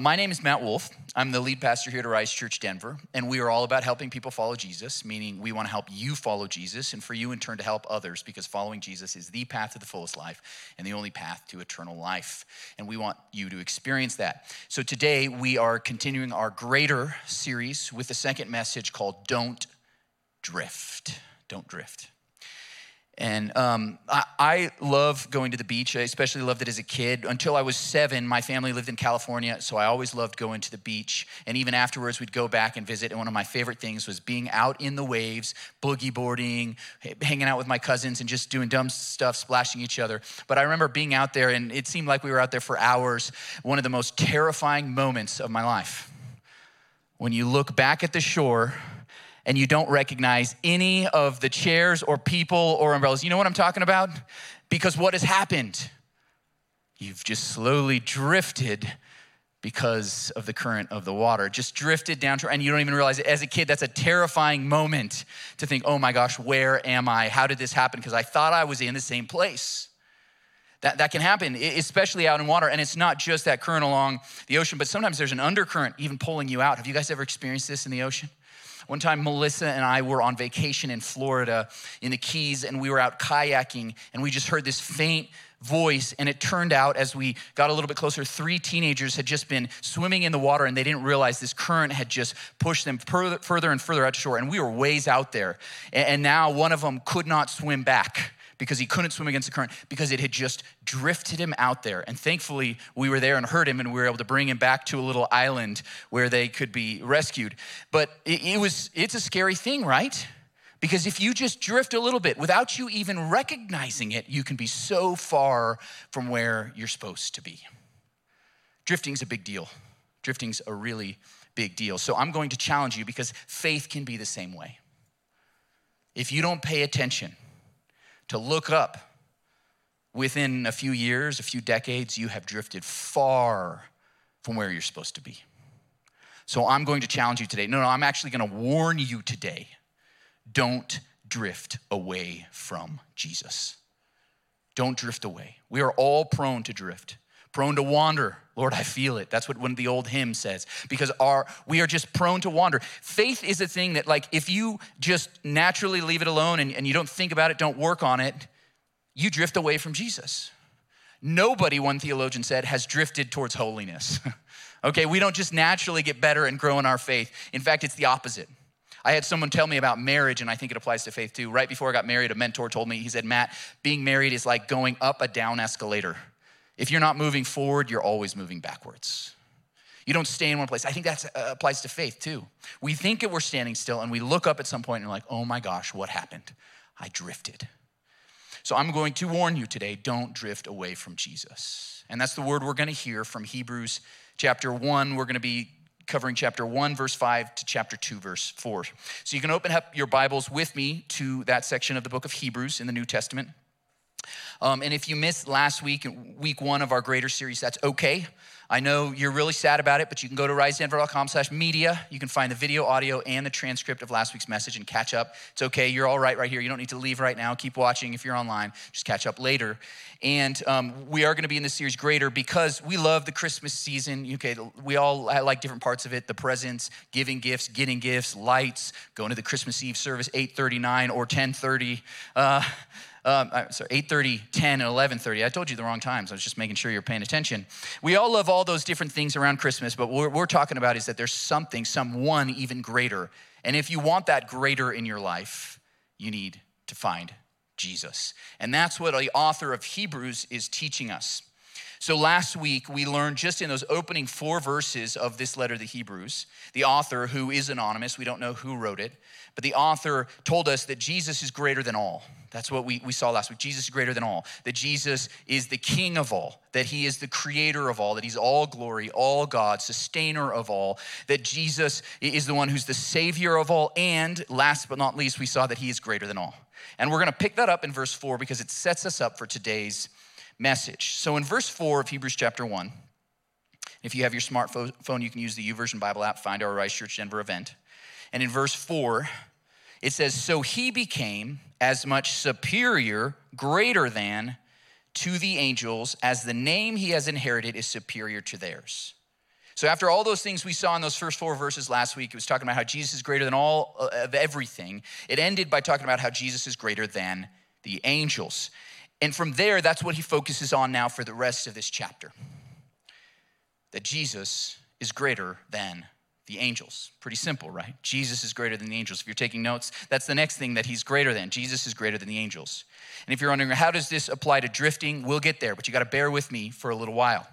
My name is Matt Wolf. I'm the lead pastor here at Rise Church Denver, and we are all about helping people follow Jesus, meaning we want to help you follow Jesus, and for you in turn to help others, because following Jesus is the path to the fullest life and the only path to eternal life. And we want you to experience that. So today we are continuing our greater series with the second message called Don't Drift. Don't Drift. And um, I, I, love going to the beach. I especially loved it as a kid. Until I was seven, my family lived in California, so I always loved going to the beach. And even afterwards, we'd go back and visit. And one of my favorite things was being out in the waves, boogie boarding, hanging out with my cousins, and just doing dumb stuff, splashing each other. But I remember being out there, and it seemed like we were out there for hours. One of the most terrifying moments of my life. When you look back at the shore, and you don't recognize any of the chairs or people or umbrellas. You know what I'm talking about? Because what has happened? You've just slowly drifted because of the current of the water. Just drifted down to, and you don't even realize it. As a kid, that's a terrifying moment to think, oh my gosh, where am I? How did this happen? Because I thought I was in the same place. That, that can happen, especially out in water. And it's not just that current along the ocean, but sometimes there's an undercurrent even pulling you out. Have you guys ever experienced this in the ocean? One time, Melissa and I were on vacation in Florida in the Keys, and we were out kayaking, and we just heard this faint voice. And it turned out, as we got a little bit closer, three teenagers had just been swimming in the water, and they didn't realize this current had just pushed them further, further and further out to shore. And we were ways out there. And now one of them could not swim back because he couldn't swim against the current because it had just drifted him out there. And thankfully, we were there and heard him, and we were able to bring him back to a little island where they could be rescued. But it, it was, it's a scary thing, right? Because if you just drift a little bit without you even recognizing it, you can be so far from where you're supposed to be. Drifting's a big deal. Drifting's a really big deal. So I'm going to challenge you because faith can be the same way. If you don't pay attention, to look up. Within a few years, a few decades, you have drifted far from where you're supposed to be. So I'm going to challenge you today. No, no, I'm actually going to warn you today. Don't drift away from Jesus. Don't drift away. We are all prone to drift, prone to wander. Lord, I feel it. That's what one of the old hymn says. Because our we are just prone to wander. Faith is a thing that, like, if you just naturally leave it alone and, and you don't think about it, don't work on it, you drift away from Jesus. Nobody, one theologian said, has drifted towards holiness. okay, we don't just naturally get better and grow in our faith. In fact, it's the opposite. I had someone tell me about marriage, and I think it applies to faith too. Right before I got married, a mentor told me, he said, Matt, being married is like going up a down escalator. If you're not moving forward, you're always moving backwards. You don't stay in one place. I think that uh, applies to faith too. We think that we're standing still and we look up at some point and we're like, oh my gosh, what happened? I drifted. So I'm going to warn you today don't drift away from Jesus. And that's the word we're going to hear from Hebrews chapter 1. We're going to be covering chapter 1, verse 5 to chapter 2, verse 4. So you can open up your Bibles with me to that section of the book of Hebrews in the New Testament. Um, and if you missed last week, week one of our greater series, that's okay. I know you're really sad about it, but you can go to risedenver.com slash media. You can find the video, audio, and the transcript of last week's message and catch up. It's okay. You're all right right here. You don't need to leave right now. Keep watching if you're online. Just catch up later. And um, we are going to be in this series greater because we love the Christmas season. Okay, we all like different parts of it: the presents, giving gifts, getting gifts, lights, going to the Christmas Eve service 8:39 or 10:30. Uh, um, sorry, 8.30, 10, and 11.30. I told you the wrong times. I was just making sure you're paying attention. We all love all those different things around Christmas, but what we're talking about is that there's something, someone even greater. And if you want that greater in your life, you need to find Jesus. And that's what the author of Hebrews is teaching us. So last week, we learned just in those opening four verses of this letter to the Hebrews, the author, who is anonymous, we don't know who wrote it, but the author told us that Jesus is greater than all. That's what we, we saw last week. Jesus is greater than all. That Jesus is the king of all. That he is the creator of all. That he's all glory, all God, sustainer of all. That Jesus is the one who's the savior of all. And last but not least, we saw that he is greater than all. And we're going to pick that up in verse 4 because it sets us up for today's message. So in verse 4 of Hebrews chapter 1, if you have your smartphone, you can use the YouVersion Bible app, find our Rise Church Denver event. And in verse 4, it says, So he became as much superior, greater than to the angels as the name he has inherited is superior to theirs. So, after all those things we saw in those first four verses last week, it was talking about how Jesus is greater than all uh, of everything. It ended by talking about how Jesus is greater than the angels. And from there, that's what he focuses on now for the rest of this chapter that Jesus is greater than the angels. Pretty simple, right? Jesus is greater than the angels. If you're taking notes, that's the next thing that he's greater than. Jesus is greater than the angels. And if you're wondering, how does this apply to drifting? We'll get there, but you got to bear with me for a little while,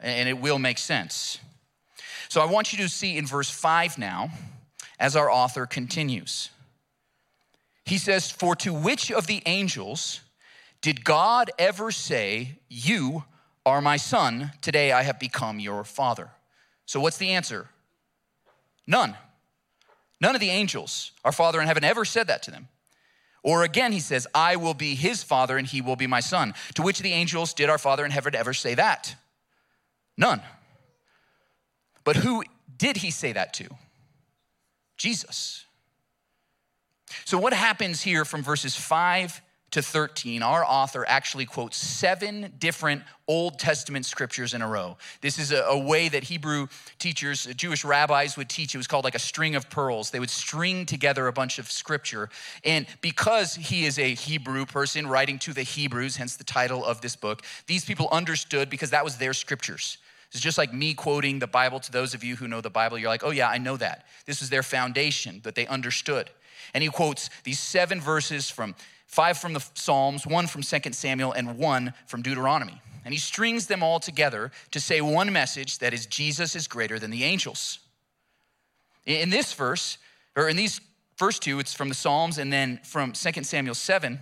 and it will make sense. So I want you to see in verse 5 now, as our author continues. He says, For to which of the angels did God ever say, You are my son, today I have become your father? So what's the answer? None. None of the angels, our Father in heaven, ever said that to them. Or again, he says, I will be his father and he will be my son. To which of the angels did our Father in heaven ever say that? None. But who did he say that to? Jesus. So, what happens here from verses 5 to 13, our author actually quotes seven different Old Testament scriptures in a row. This is a, a, way that Hebrew teachers, Jewish rabbis would teach. It was called like a string of pearls. They would string together a bunch of scripture. And because he is a Hebrew person writing to the Hebrews, hence the title of this book, these people understood because that was their scriptures. It's just like me quoting the Bible to those of you who know the Bible. You're like, oh, yeah, I know that. This was their foundation that they understood. And he quotes these seven verses from five from the Psalms, one from 2 Samuel, and one from Deuteronomy. And he strings them all together to say one message that is Jesus is greater than the angels. In this verse, or in these first two, it's from the Psalms and then from 2 Samuel 7,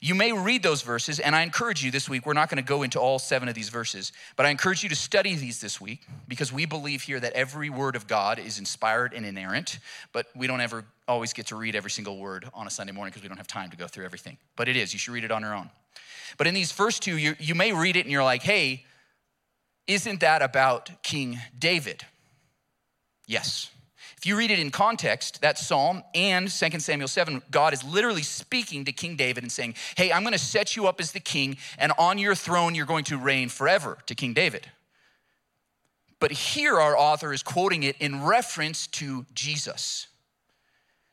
you may read those verses, and I encourage you this week, we're not going to go into all seven of these verses, but I encourage you to study these this week because we believe here that every word of God is inspired and inerrant, but we don't ever always get to read every single word on a Sunday morning because we don't have time to go through everything. But it is, you should read it on your own. But in these first two, you, you may read it and you're like, hey, isn't that about King David? Yes. If you read it in context, that psalm and 2 Samuel 7, God is literally speaking to King David and saying, Hey, I'm going to set you up as the king, and on your throne you're going to reign forever to King David. But here our author is quoting it in reference to Jesus.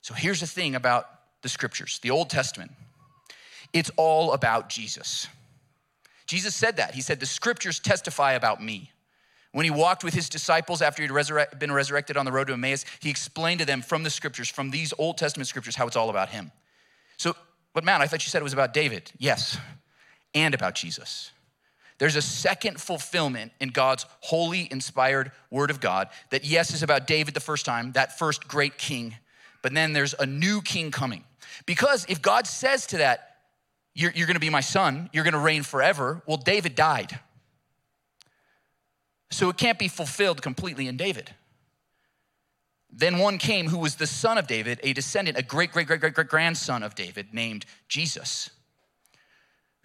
So here's the thing about the scriptures, the Old Testament it's all about Jesus. Jesus said that. He said, The scriptures testify about me. When he walked with his disciples after he'd resurrect, been resurrected on the road to Emmaus, he explained to them from the scriptures, from these Old Testament scriptures, how it's all about him. So, but Matt, I thought you said it was about David. Yes, and about Jesus. There's a second fulfillment in God's holy, inspired word of God that, yes, is about David the first time, that first great king, but then there's a new king coming. Because if God says to that, you're, you're gonna be my son, you're gonna reign forever, well, David died. So it can't be fulfilled completely in David. Then one came who was the son of David, a descendant, a great, great, great, great, great grandson of David named Jesus,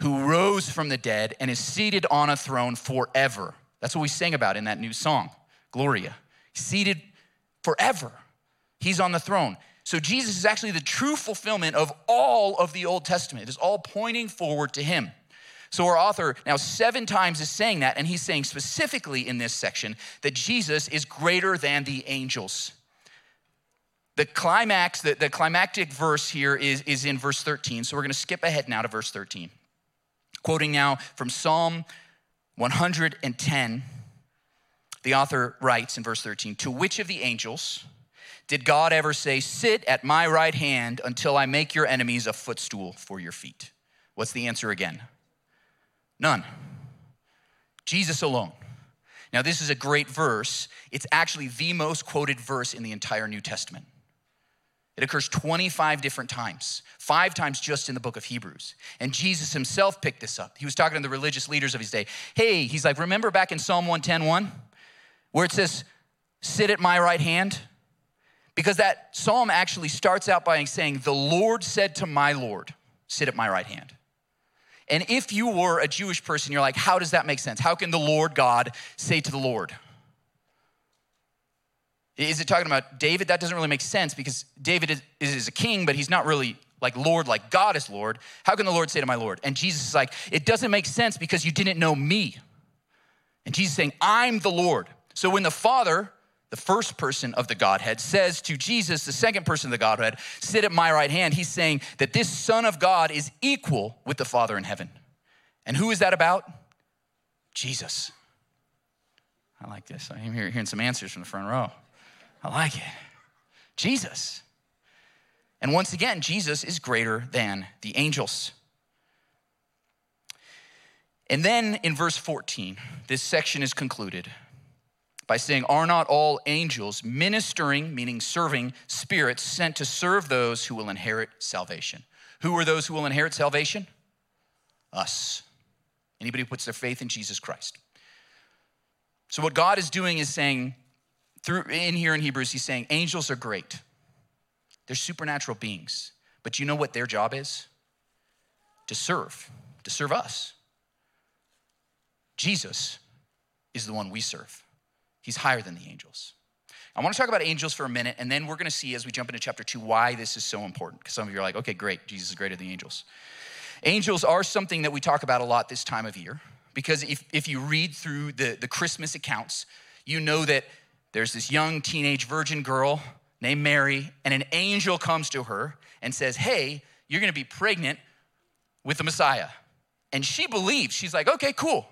who rose from the dead and is seated on a throne forever. That's what we sang about in that new song, Gloria. Seated forever. He's on the throne. So Jesus is actually the true fulfillment of all of the Old Testament. It is all pointing forward to him. So our author now seven times is saying that, and he's saying specifically in this section that Jesus is greater than the angels. The climax, the, the climactic verse here is, is in verse 13. So we're going to skip ahead now to verse 13. Quoting now from Psalm 110, the author writes in verse 13 To which of the angels did God ever say, Sit at my right hand until I make your enemies a footstool for your feet? What's the answer again? None. Jesus alone. Now, this is a great verse. It's actually the most quoted verse in the entire New Testament. It occurs 25 different times, five times just in the book of Hebrews. And Jesus himself picked this up. He was talking to the religious leaders of his day. Hey, he's like, remember back in Psalm 110 where it says, Sit at my right hand? Because that psalm actually starts out by saying, The Lord said to my Lord, Sit at my right hand. And if you were a Jewish person, you're like, how does that make sense? How can the Lord God say to the Lord? Is it talking about David? That doesn't really make sense because David is, is a king, but he's not really like Lord, like God is Lord. How can the Lord say to my Lord? And Jesus is like, it doesn't make sense because you didn't know me. And Jesus is saying, I'm the Lord. So when the Father, the first person of the Godhead, says to Jesus, the second person of the Godhead, sit at my right hand, he's saying that this Son of God is equal with the Father in heaven. And who is that about? Jesus. I like this. I'm hearing some answers from the front row. I like it. Jesus. And once again, Jesus is greater than the angels. And then in verse 14, this section is concluded by saying, Are not all angels ministering, meaning serving spirits, sent to serve those who will inherit salvation? Who are those who will inherit salvation? Us. Anybody who puts their faith in Jesus Christ. So, what God is doing is saying, through in here in Hebrews, he's saying angels are great. They're supernatural beings. But you know what their job is? To serve, to serve us. Jesus is the one we serve. He's higher than the angels. I want to talk about angels for a minute, and then we're going to see as we jump into chapter two why this is so important. Because some of you are like, okay, great, Jesus is greater than the angels. Angels are something that we talk about a lot this time of year, because if, if you read through the, the Christmas accounts, you know that there's this young teenage virgin girl named Mary, and an angel comes to her and says, Hey, you're going to be pregnant with the Messiah. And she believes. She's like, Okay, cool.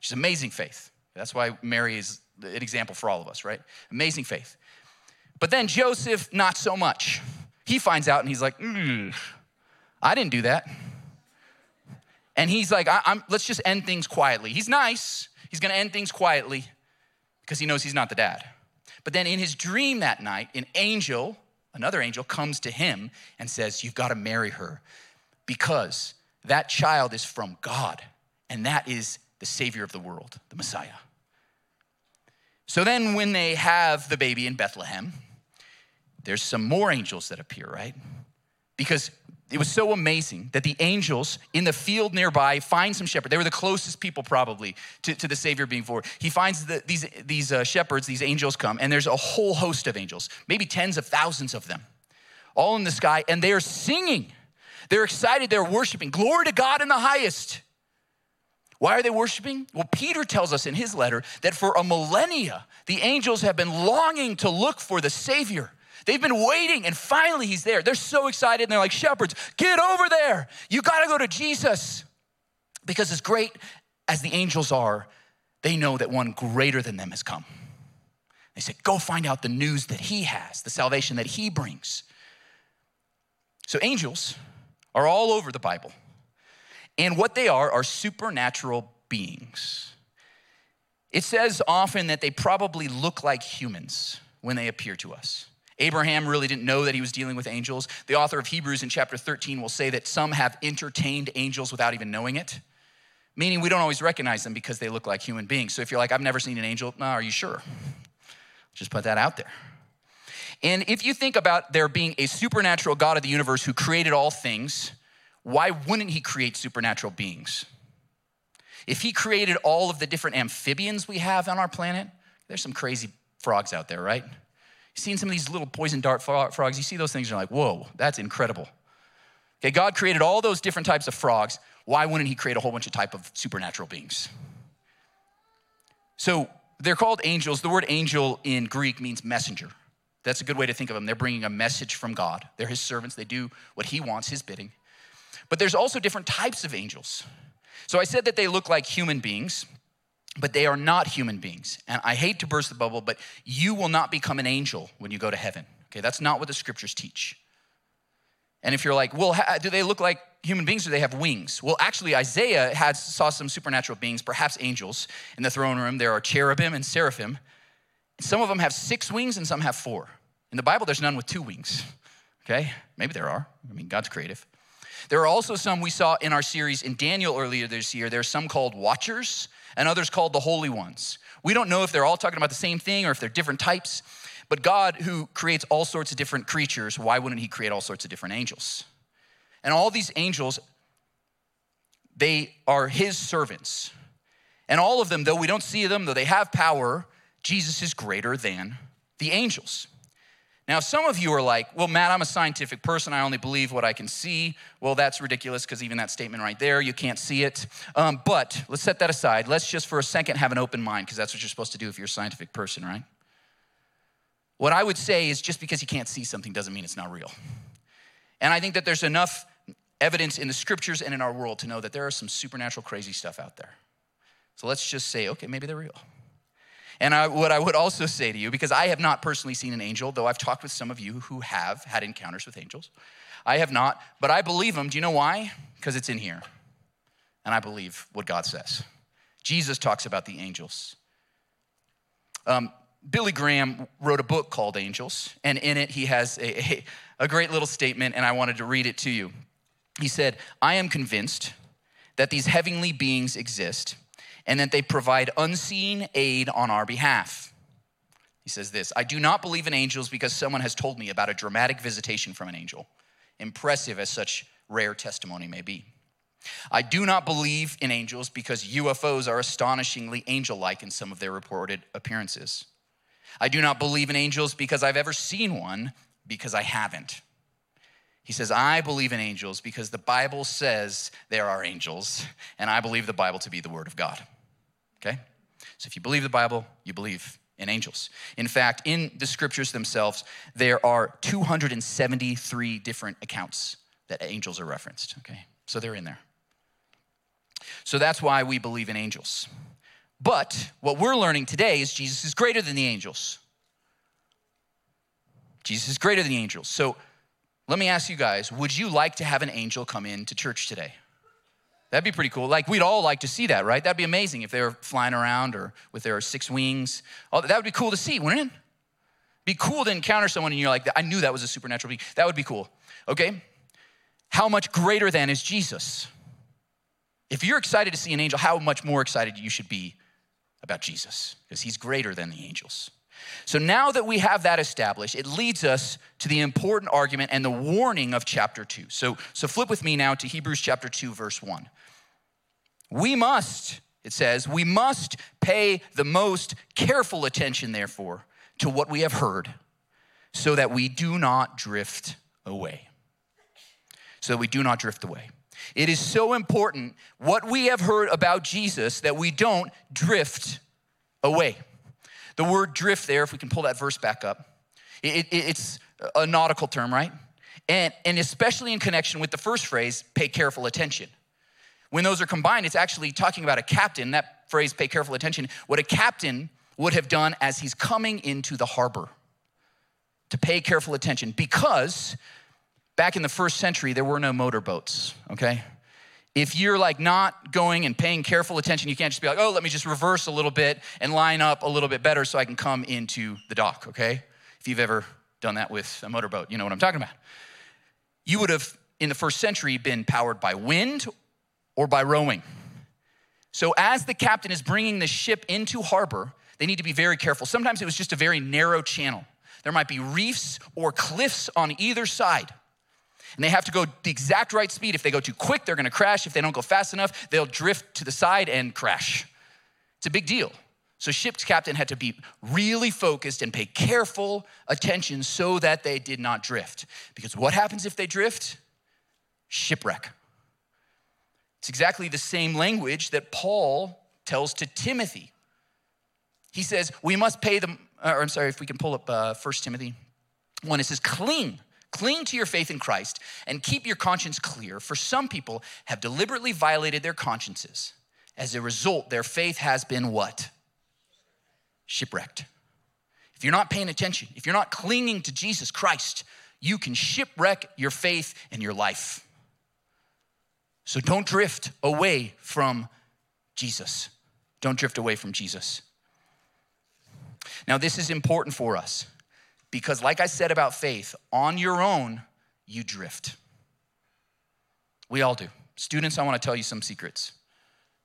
She's amazing faith. That's why Mary is an example for all of us, right? Amazing faith. But then Joseph, not so much. He finds out and he's like, mm, I didn't do that. And he's like, let's just end things quietly. He's nice. He's going to end things quietly because he knows he's not the dad. But then in his dream that night, an angel, another angel, comes to him and says, You've got to marry her because that child is from God, and that is the Savior of the world, the Messiah. So then, when they have the baby in Bethlehem, there's some more angels that appear, right? Because it was so amazing that the angels in the field nearby find some shepherds. They were the closest people, probably, to, to the Savior being born. He finds the, these, these uh, shepherds, these angels come, and there's a whole host of angels, maybe tens of thousands of them, all in the sky, and they are singing. They're excited, they're worshiping. Glory to God in the highest. Why are they worshiping? Well, Peter tells us in his letter that for a millennia, the angels have been longing to look for the Savior. They've been waiting, and finally he's there. They're so excited, and they're like, Shepherds, get over there. You got to go to Jesus. Because as great as the angels are, they know that one greater than them has come. They said, Go find out the news that he has, the salvation that he brings. So, angels are all over the Bible. And what they are are supernatural beings. It says often that they probably look like humans when they appear to us. Abraham really didn't know that he was dealing with angels. The author of Hebrews in chapter 13 will say that some have entertained angels without even knowing it, meaning we don't always recognize them because they look like human beings. So if you're like, I've never seen an angel, are you sure? Just put that out there. And if you think about there being a supernatural God of the universe who created all things, why wouldn't he create supernatural beings? If he created all of the different amphibians we have on our planet, there's some crazy frogs out there, right? You've seen some of these little poison dart frogs, you see those things, and you're like, whoa, that's incredible. Okay, God created all those different types of frogs. Why wouldn't he create a whole bunch of type of supernatural beings? So they're called angels. The word angel in Greek means messenger. That's a good way to think of them. They're bringing a message from God. They're his servants. They do what he wants, his bidding. But there's also different types of angels. So I said that they look like human beings, but they are not human beings. And I hate to burst the bubble, but you will not become an angel when you go to heaven. Okay, that's not what the scriptures teach. And if you're like, well, do they look like human beings or do they have wings? Well, actually, Isaiah had, saw some supernatural beings, perhaps angels, in the throne room. There are cherubim and seraphim. Some of them have six wings and some have four. In the Bible, there's none with two wings. Okay, maybe there are. I mean, God's creative. There are also some we saw in our series in Daniel earlier this year. There are some called watchers and others called the holy ones. We don't know if they're all talking about the same thing or if they're different types, but God, who creates all sorts of different creatures, why wouldn't He create all sorts of different angels? And all these angels, they are His servants. And all of them, though we don't see them, though they have power, Jesus is greater than the angels. Now, some of you are like, well, Matt, I'm a scientific person. I only believe what I can see. Well, that's ridiculous because even that statement right there, you can't see it. Um, but let's set that aside. Let's just for a second have an open mind because that's what you're supposed to do if you're a scientific person, right? What I would say is just because you can't see something doesn't mean it's not real. And I think that there's enough evidence in the scriptures and in our world to know that there are some supernatural crazy stuff out there. So let's just say, okay, maybe they're real. And I, what I would also say to you, because I have not personally seen an angel, though I've talked with some of you who have had encounters with angels. I have not, but I believe them. Do you know why? Because it's in here. And I believe what God says. Jesus talks about the angels. Um, Billy Graham wrote a book called Angels, and in it he has a, a, a great little statement, and I wanted to read it to you. He said, I am convinced that these heavenly beings exist and that they provide unseen aid on our behalf. He says this I do not believe in angels because someone has told me about a dramatic visitation from an angel, impressive as such rare testimony may be. I do not believe in angels because UFOs are astonishingly angel like in some of their reported appearances. I do not believe in angels because I've ever seen one, because I haven't. He says, I believe in angels because the Bible says there are angels, and I believe the Bible to be the Word of God okay? So if you believe the Bible, you believe in angels. In fact, in the scriptures themselves, there are 273 different accounts that angels are referenced, okay? So they're in there. So that's why we believe in angels. But what we're learning today is Jesus is greater than the angels. Jesus is greater than the angels. So let me ask you guys would you like to have an angel come into church today? That'd be pretty cool. Like, we'd all like to see that, right? That'd be amazing if they were flying around or with their six wings. Oh, that would be cool to see, wouldn't it? Be cool to encounter someone and you're like, I knew that was a supernatural being. That would be cool. Okay? How much greater than is Jesus? If you're excited to see an angel, how much more excited you should be about Jesus? Because he's greater than the angels. So now that we have that established, it leads us to the important argument and the warning of chapter 2. So, so flip with me now to Hebrews chapter 2, verse 1. We must, it says, we must pay the most careful attention, therefore, to what we have heard, so that we do not drift away. So that we do not drift away. It is so important what we have heard about Jesus that we don't drift away. The word drift there, if we can pull that verse back up, it, it, it's a nautical term, right? And, and especially in connection with the first phrase, pay careful attention. When those are combined, it's actually talking about a captain. That phrase, pay careful attention, what a captain would have done as he's coming into the harbor to pay careful attention because back in the first century, there were no motorboats, okay? If you're like not going and paying careful attention, you can't just be like, oh, let me just reverse a little bit and line up a little bit better so I can come into the dock, okay? If you've ever done that with a motorboat, you know what I'm talking about. You would have, in the first century, been powered by wind or by rowing. So as the captain is bringing the ship into harbor, they need to be very careful. Sometimes it was just a very narrow channel. There might be reefs or cliffs on either side and they have to go the exact right speed. If they go too quick, they're gonna crash. If they don't go fast enough, they'll drift to the side and crash. It's a big deal. So, ship's captain had to be really focused and pay careful attention so that they did not drift. Because what happens if they drift? Shipwreck. It's exactly the same language that Paul tells to Timothy. He says, We must pay them, or I'm sorry, if we can pull up uh, 1 Timothy 1, it says, Cling Cling to your faith in Christ and keep your conscience clear, for some people have deliberately violated their consciences. As a result, their faith has been what? Shipwrecked. If you're not paying attention, if you're not clinging to Jesus Christ, you can shipwreck your faith and your life. So don't drift away from Jesus. Don't drift away from Jesus. Now, this is important for us because, like I said about faith, on your own, you drift. We all do. Students, I want to tell you some secrets.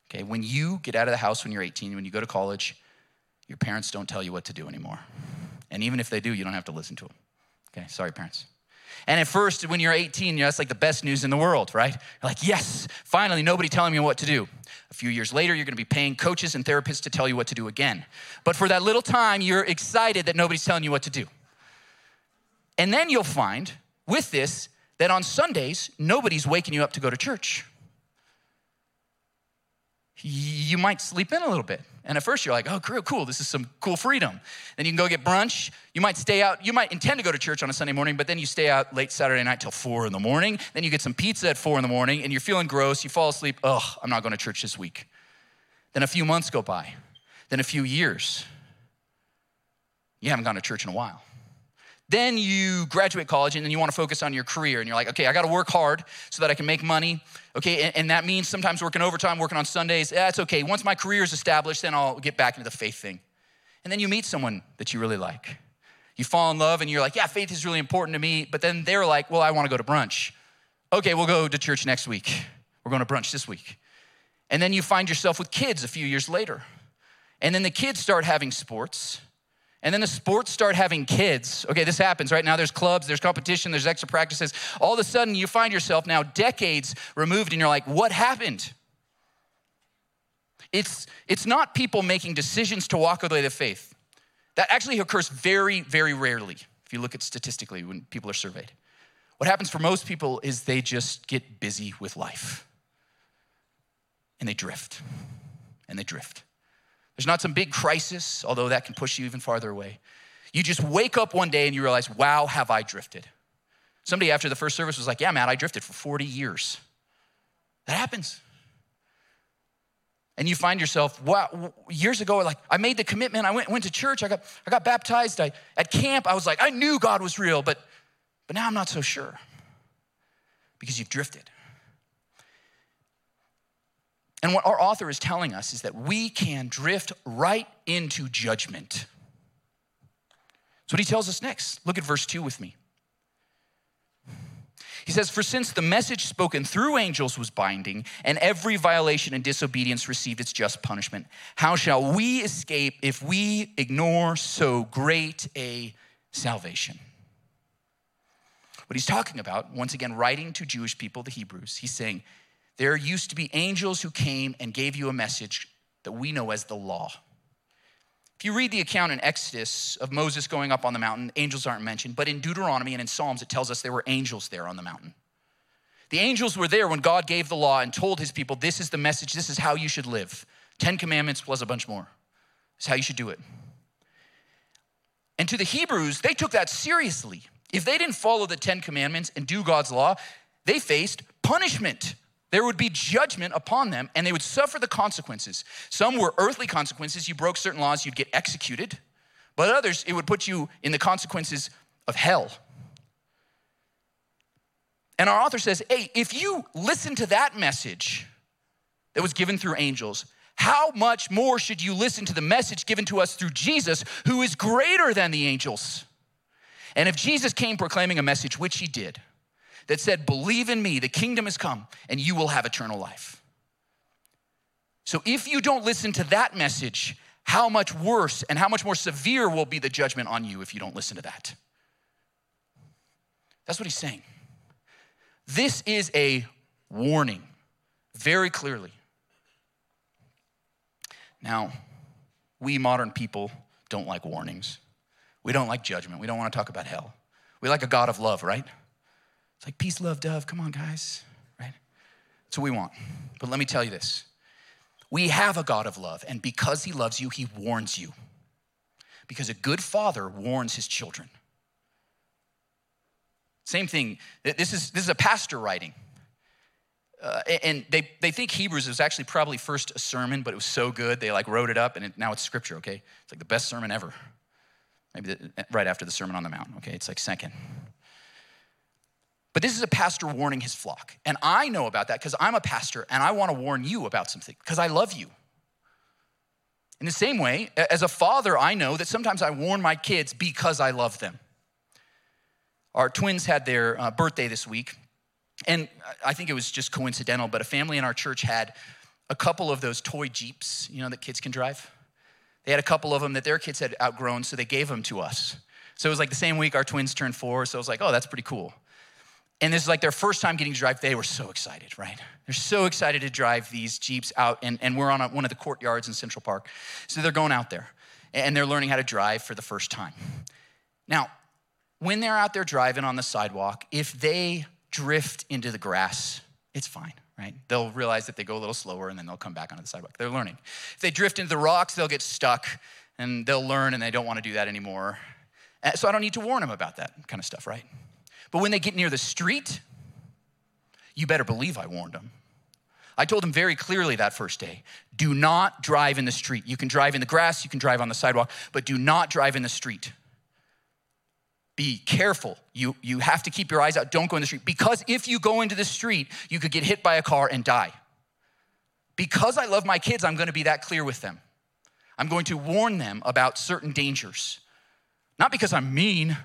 Okay, when you get out of the house when you're 18, when you go to college, your parents don't tell you what to do anymore. And even if they do, you don't have to listen to them. Okay, sorry, parents. And at first, when you're 18, you know, that's like the best news in the world, right? You're like, yes, finally, nobody telling me what to do. A few years later, you're gonna be paying coaches and therapists to tell you what to do again. But for that little time, you're excited that nobody's telling you what to do. And then you'll find with this that on Sundays, nobody's waking you up to go to church. You might sleep in a little bit. And at first you're like, oh, cool, this is some cool freedom. Then you can go get brunch. You might stay out, you might intend to go to church on a Sunday morning, but then you stay out late Saturday night till four in the morning. Then you get some pizza at four in the morning and you're feeling gross. You fall asleep, ugh, I'm not going to church this week. Then a few months go by. Then a few years. You haven't gone to church in a while. Then you graduate college and then you want to focus on your career and you're like, okay, I got to work hard so that I can make money. Okay, and, and, that means sometimes working overtime, working on Sundays. Eh, that's okay. Once my career is established, then I'll get back into the faith thing. And then you meet someone that you really like. You fall in love and you're like, yeah, faith is really important to me. But then they're like, well, I want to go to brunch. Okay, we'll go to church next week. We're going to brunch this week. And then you find yourself with kids a few years later. And then the kids start having sports and then the sports start having kids. Okay, this happens right now. There's clubs, there's competition, there's extra practices. All of a sudden, you find yourself now decades removed, and you're like, what happened? It's, it's not people making decisions to walk away the faith. That actually occurs very, very rarely if you look at statistically when people are surveyed. What happens for most people is they just get busy with life and they drift and they drift. There's not some big crisis, although that can push you even farther away. You just wake up one day and you realize, wow, have I drifted? Somebody after the first service was like, yeah, man, I drifted for 40 years. That happens. And you find yourself, wow, years ago, like I made the commitment, I went, went to church, I got, I got baptized, I, at camp, I was like, I knew God was real, but, but now I'm not so sure because you've drifted. And what our author is telling us is that we can drift right into judgment. That's what he tells us next. Look at verse 2 with me. He says, For since the message spoken through angels was binding, and every violation and disobedience received its just punishment, how shall we escape if we ignore so great a salvation? What he's talking about, once again, writing to Jewish people, the Hebrews, he's saying, there used to be angels who came and gave you a message that we know as the law. If you read the account in Exodus of Moses going up on the mountain, angels aren't mentioned, but in Deuteronomy and in Psalms, it tells us there were angels there on the mountain. The angels were there when God gave the law and told his people, This is the message, this is how you should live. Ten commandments plus a bunch more. This is how you should do it. And to the Hebrews, they took that seriously. If they didn't follow the Ten Commandments and do God's law, they faced punishment. There would be judgment upon them and they would suffer the consequences. Some were earthly consequences. You broke certain laws, you'd get executed. But others, it would put you in the consequences of hell. And our author says, hey, if you listen to that message that was given through angels, how much more should you listen to the message given to us through Jesus, who is greater than the angels? And if Jesus came proclaiming a message, which he did, that said, Believe in me, the kingdom has come, and you will have eternal life. So if you don't listen to that message, how much worse and how much more severe will be the judgment on you if you don't listen to that? That's what he's saying. This is a warning, very clearly. Now, we modern people don't like warnings. We don't like judgment. We don't want to talk about hell. We like a God of love, right? It's like peace, love, dove. Come on, guys, right? That's what we want. But let me tell you this we have a God of love, and because he loves you, he warns you. Because a good father warns his children. Same thing. This is, this is a pastor writing. Uh, and they, they think Hebrews was actually probably first a sermon, but it was so good, they like wrote it up, and it, now it's scripture, okay? It's like the best sermon ever. Maybe the, right after the Sermon on the Mount, okay? It's like second. But this is a pastor warning his flock. And I know about that because I'm a pastor and I want to warn you about something because I love you. In the same way, as a father, I know that sometimes I warn my kids because I love them. Our twins had their uh, birthday this week, and I think it was just coincidental, but a family in our church had a couple of those toy Jeeps, you know, that kids can drive. They had a couple of them that their kids had outgrown, so they gave them to us. So it was like the same week our twins turned four, so I was like, oh, that's pretty cool. And this is like their first time getting to drive. They were so excited, right? They're so excited to drive these Jeeps out. And, and we're on a, one of the courtyards in Central Park. So they're going out there and they're learning how to drive for the first time. Now, when they're out there driving on the sidewalk, if they drift into the grass, it's fine, right? They'll realize that they go a little slower and then they'll come back onto the sidewalk. They're learning. If they drift into the rocks, they'll get stuck and they'll learn and they don't want to do that anymore. Uh, so I don't need to warn them about that kind of stuff, right? But when they get near the street, you better believe I warned them. I told them very clearly that first day do not drive in the street. You can drive in the grass, you can drive on the sidewalk, but do not drive in the street. Be careful. You, you have to keep your eyes out. Don't go in the street. Because if you go into the street, you could get hit by a car and die. Because I love my kids, I'm going to be that clear with them. I'm going to warn them about certain dangers. Not because I'm mean,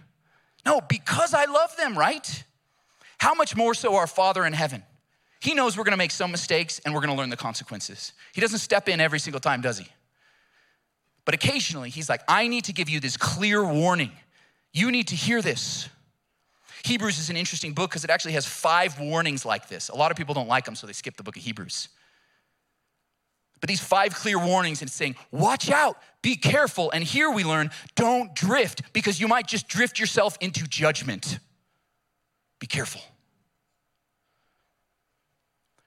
no, because I love them, right? How much more so our Father in heaven? He knows we're gonna make some mistakes and we're gonna learn the consequences. He doesn't step in every single time, does he? But occasionally, he's like, I need to give you this clear warning. You need to hear this. Hebrews is an interesting book because it actually has five warnings like this. A lot of people don't like them, so they skip the book of Hebrews. But these five clear warnings and saying, watch out, be careful. And here we learn, don't drift because you might just drift yourself into judgment. Be careful.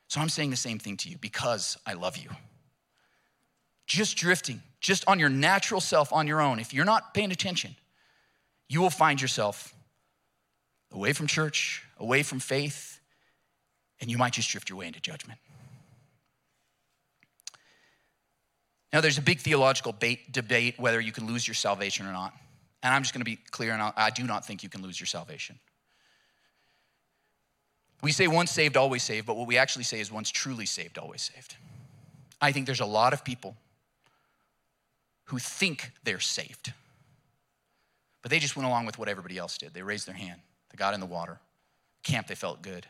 So I'm saying the same thing to you because I love you. Just drifting, just on your natural self, on your own, if you're not paying attention, you will find yourself away from church, away from faith, and you might just drift your way into judgment. Now, there's a big theological debate whether you can lose your salvation or not. And I'm just going to be clear, and I do not think you can lose your salvation. We say once saved, always saved, but what we actually say is once truly saved, always saved. I think there's a lot of people who think they're saved, but they just went along with what everybody else did. They raised their hand, they got in the water, camp, they felt good.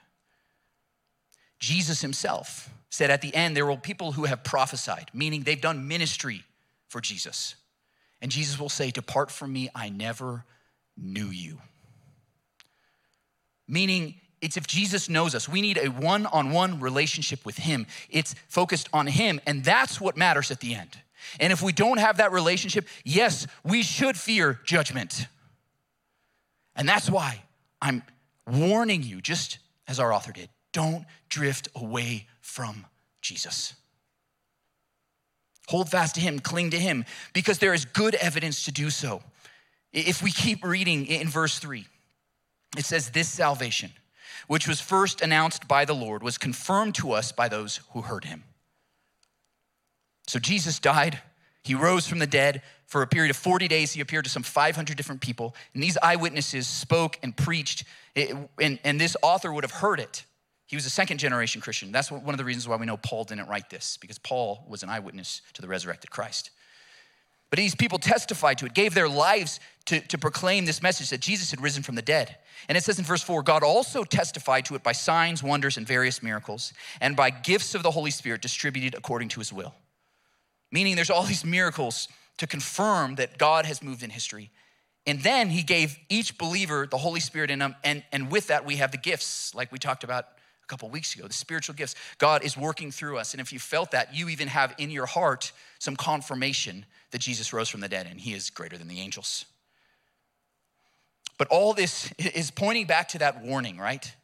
Jesus himself said at the end, there will people who have prophesied, meaning they've done ministry for Jesus. And Jesus will say, Depart from me, I never knew you. Meaning, it's if Jesus knows us. We need a one on one relationship with Him. It's focused on Him, and that's what matters at the end. And if we don't have that relationship, yes, we should fear judgment. And that's why I'm warning you, just as our author did don't drift away from Jesus. Hold fast to him, cling to him, because there is good evidence to do so. If we keep reading in verse 3, it says, This salvation, which was first announced by the Lord, was confirmed to us by those who heard him. So Jesus died, he rose from the dead. For a period of 40 days, he appeared to some 500 different people, and these eyewitnesses spoke and preached, and, and this author would have heard it. He was a second generation Christian. That's one of the reasons why we know Paul didn't write this, because Paul was an eyewitness to the resurrected Christ. But these people testified to it, gave their lives to, to proclaim this message that Jesus had risen from the dead. And it says in verse 4 God also testified to it by signs, wonders, and various miracles, and by gifts of the Holy Spirit distributed according to his will. Meaning there's all these miracles to confirm that God has moved in history. And then he gave each believer the Holy Spirit in them. And, and with that, we have the gifts, like we talked about couple weeks ago, the spiritual gifts. God is working through us. And if you felt that, you even have in your heart some confirmation that Jesus rose from the dead and he is greater than the angels. But all this is pointing back to that warning, right?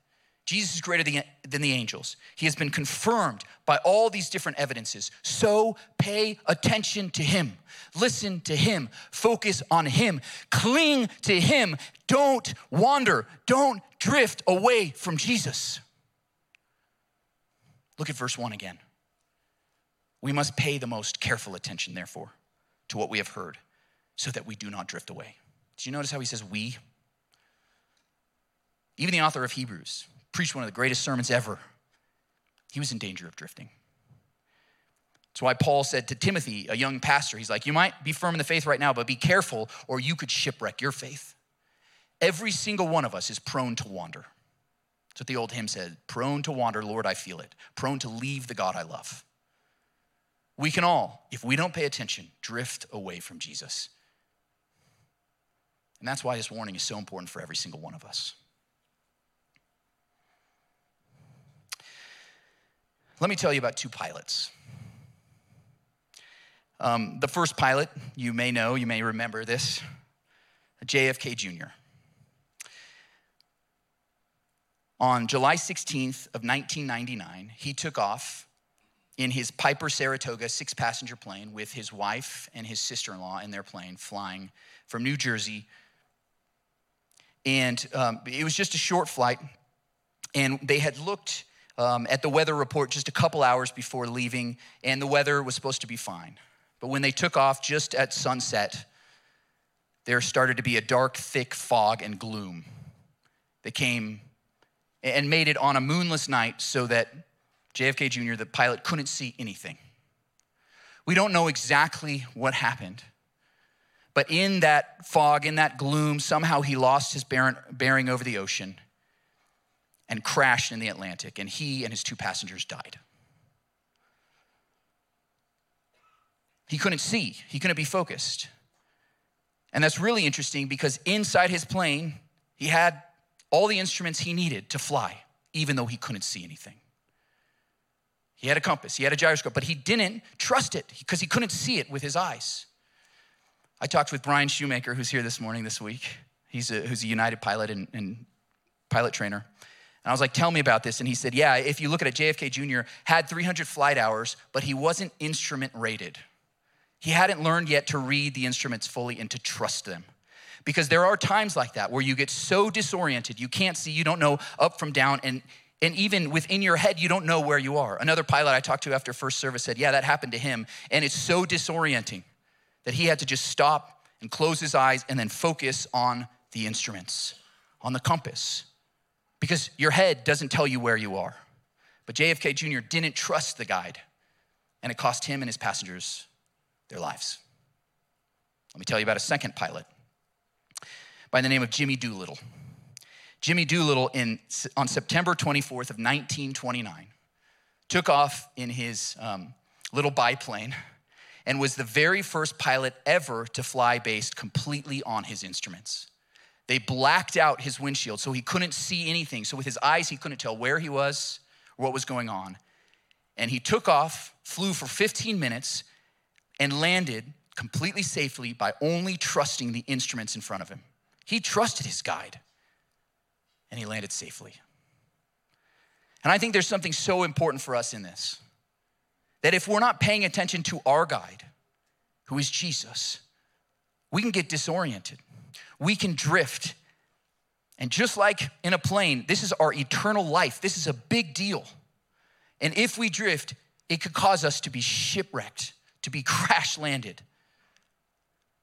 Jesus is greater than the angels. He has been confirmed by all these different evidences. So pay attention to him. Listen to him. Focus on him. Cling to him. Don't wander. Don't drift away from Jesus. Look at verse 1 again. We must pay the most careful attention, therefore, to what we have heard, so that we do not drift away. Did you notice how he says we? Even the author of Hebrews preached one of the greatest sermons ever. He was in danger of drifting. That's why Paul said to Timothy, a young pastor, he's like, You might be firm in the faith right now, but be careful, or you could shipwreck your faith. Every single one of us is prone to wander. That's what the old hymn said prone to wander, Lord, I feel it. Prone to leave the God I love. We can all, if we don't pay attention, drift away from Jesus. And that's why this warning is so important for every single one of us. Let me tell you about two pilots. Um, the first pilot, you may know, you may remember this, JFK Jr. On July 16th of 1999, he took off in his Piper Saratoga six passenger plane with his wife and his sister in law in their plane flying from New Jersey. And um, it was just a short flight. And they had looked um, at the weather report just a couple hours before leaving, and the weather was supposed to be fine. But when they took off just at sunset, there started to be a dark, thick fog and gloom that came and made it on a moonless night so that JFK Jr., the pilot, couldn't see anything. We don't know exactly what happened, but in that fog, in that gloom, somehow he lost his bearing over the ocean and crashed in the Atlantic, and he and his two passengers died. He couldn't see, he couldn't be focused. And that's really interesting because inside his plane, he had all the instruments he needed to fly, even though he couldn't see anything. He had a compass, he had a gyroscope, but he didn't trust it because he couldn't see it with his eyes. I talked with Brian Shoemaker, who's here this morning, this week. He's a, who's a United pilot and, and pilot trainer. And I was like, tell me about this. And he said, yeah, if you look at it, JFK Jr. had 300 flight hours, but he wasn't instrument rated. He hadn't learned yet to read the instruments fully and to trust them. Because there are times like that where you get so disoriented, you can't see, you don't know up from down, and, and even within your head, you don't know where you are. Another pilot I talked to after first service said, Yeah, that happened to him. And it's so disorienting that he had to just stop and close his eyes and then focus on the instruments, on the compass, because your head doesn't tell you where you are. But JFK Jr. didn't trust the guide, and it cost him and his passengers their lives. Let me tell you about a second pilot by the name of Jimmy Doolittle. Jimmy Doolittle, in, on September 24th of 1929, took off in his um, little biplane and was the very first pilot ever to fly based completely on his instruments. They blacked out his windshield so he couldn't see anything. So with his eyes, he couldn't tell where he was or what was going on. And he took off, flew for 15 minutes, and landed completely safely by only trusting the instruments in front of him. He trusted his guide and he landed safely. And I think there's something so important for us in this that if we're not paying attention to our guide, who is Jesus, we can get disoriented. We can drift. And just like in a plane, this is our eternal life. This is a big deal. And if we drift, it could cause us to be shipwrecked to be crash landed.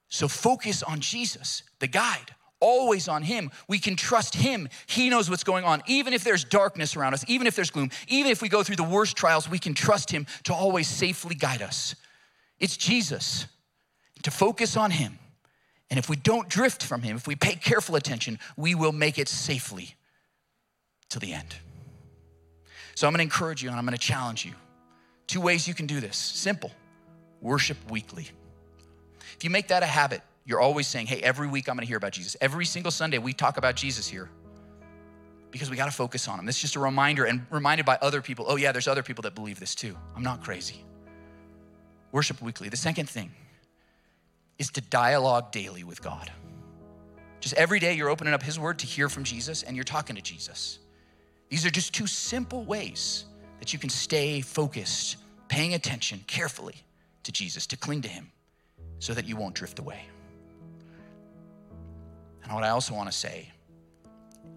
So focus on Jesus, the guide, always on Him. We can trust Him. He knows what's going on. Even if there's darkness around us, even if there's gloom, even if we go through the worst trials, we can trust Him to always safely guide us. It's Jesus. To focus on Him. And if we don't drift from Him, if we pay careful attention, we will make it safely to the end. So I'm gonna encourage you and I'm gonna challenge you. Two ways you can do this simple worship weekly. If you make that a habit, you're always saying, hey, every week I'm gonna hear about Jesus. Every single Sunday we talk about Jesus here because we gotta focus on him. This is just a reminder and reminded by other people oh, yeah, there's other people that believe this too. I'm not crazy. Worship weekly. The second thing is to dialogue daily with God. Just every day you're opening up His Word to hear from Jesus and you're talking to Jesus. These are just two simple ways that you can stay focused, paying attention carefully to Jesus, to cling to Him, so that you won't drift away. And what I also want to say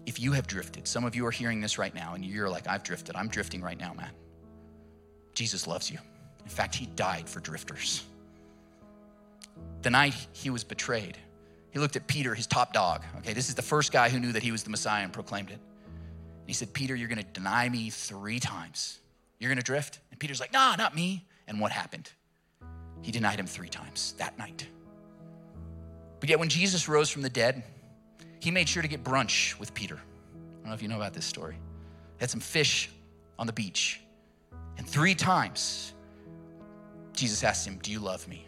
if you have drifted, some of you are hearing this right now and you're like, I've drifted. I'm drifting right now, man. Jesus loves you. In fact, He died for drifters. The night He was betrayed, He looked at Peter, his top dog. Okay, this is the first guy who knew that He was the Messiah and proclaimed it. And He said, Peter, you're going to deny me three times. You're going to drift? And Peter's like, Nah, not me. And what happened? He denied him three times that night. But yet, when Jesus rose from the dead, he made sure to get brunch with Peter. I don't know if you know about this story. Had some fish on the beach. And three times, Jesus asked him, Do you love me?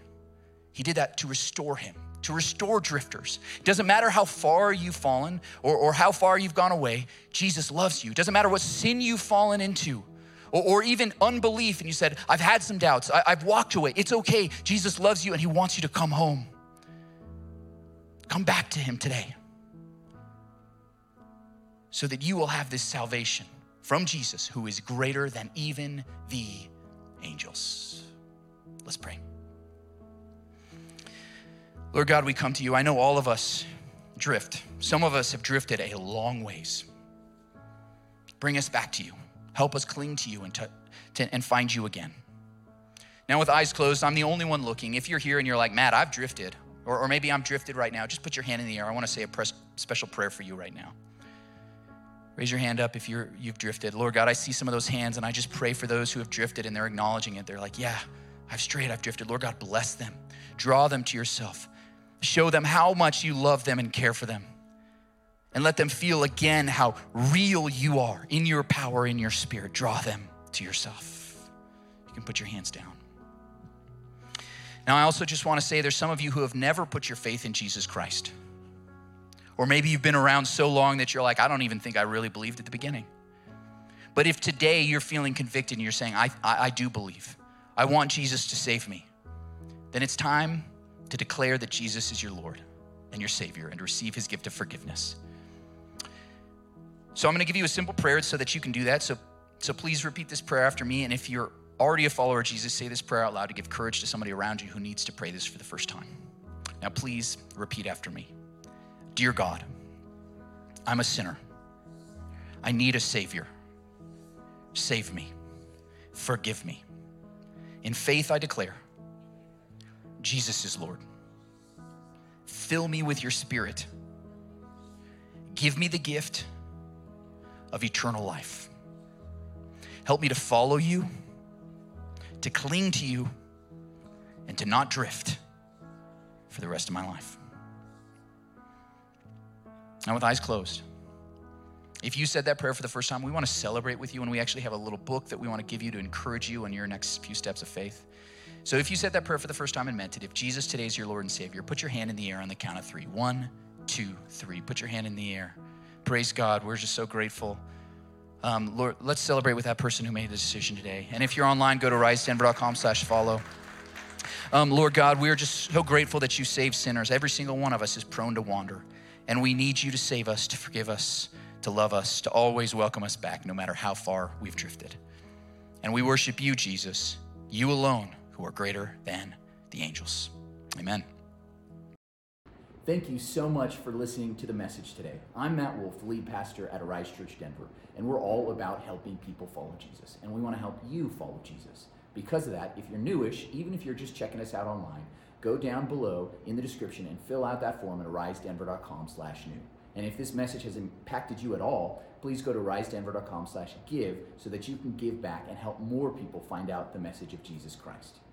He did that to restore him, to restore drifters. It doesn't matter how far you've fallen or, or how far you've gone away, Jesus loves you. It doesn't matter what sin you've fallen into or, or even unbelief, and you said, I've had some doubts, I, I've walked away. It's okay. Jesus loves you and He wants you to come home. Come back to Him today. So that you will have this salvation from Jesus, who is greater than even the angels. Let's pray. Lord God, we come to you. I know all of us drift. Some of us have drifted a long ways. Bring us back to you. Help us cling to you and, to, to, and find you again. Now, with eyes closed, I'm the only one looking. If you're here and you're like, Matt, I've drifted, or, or maybe I'm drifted right now, just put your hand in the air. I want to say a pres- special prayer for you right now. Raise your hand up if you're, you've drifted. Lord God, I see some of those hands, and I just pray for those who have drifted and they're acknowledging it. They're like, Yeah, I've strayed, I've drifted. Lord God, bless them. Draw them to yourself. Show them how much you love them and care for them. And let them feel again how real you are in your power, in your spirit. Draw them to yourself. You can put your hands down. Now, I also just want to say there's some of you who have never put your faith in Jesus Christ. Or maybe you've been around so long that you're like, I don't even think I really believed at the beginning. But if today you're feeling convicted and you're saying, I, I, I do believe, I want Jesus to save me, then it's time to declare that Jesus is your Lord and your Savior and receive his gift of forgiveness. So I'm going to give you a simple prayer so that you can do that. So, so please repeat this prayer after me. And if you're already a follower of Jesus, say this prayer out loud to give courage to somebody around you who needs to pray this for the first time. Now, please repeat after me. Dear God, I'm a sinner. I need a Savior. Save me. Forgive me. In faith, I declare Jesus is Lord. Fill me with your Spirit. Give me the gift of eternal life. Help me to follow you, to cling to you, and to not drift for the rest of my life. Now, with eyes closed, if you said that prayer for the first time, we want to celebrate with you, and we actually have a little book that we want to give you to encourage you on your next few steps of faith. So, if you said that prayer for the first time and meant it, if Jesus today is your Lord and Savior, put your hand in the air on the count of three. One, two, three. Put your hand in the air. Praise God. We're just so grateful. Um, Lord, let's celebrate with that person who made the decision today. And if you're online, go to risedenver.com slash follow. Um, Lord God, we are just so grateful that you save sinners. Every single one of us is prone to wander. And we need you to save us, to forgive us, to love us, to always welcome us back, no matter how far we've drifted. And we worship you, Jesus, you alone, who are greater than the angels. Amen. Thank you so much for listening to the message today. I'm Matt Wolf, lead pastor at Rise Church Denver, and we're all about helping people follow Jesus. And we want to help you follow Jesus. Because of that, if you're newish, even if you're just checking us out online, go down below in the description and fill out that form at risedenver.com slash new. And if this message has impacted you at all, please go to risedenver.com slash give so that you can give back and help more people find out the message of Jesus Christ.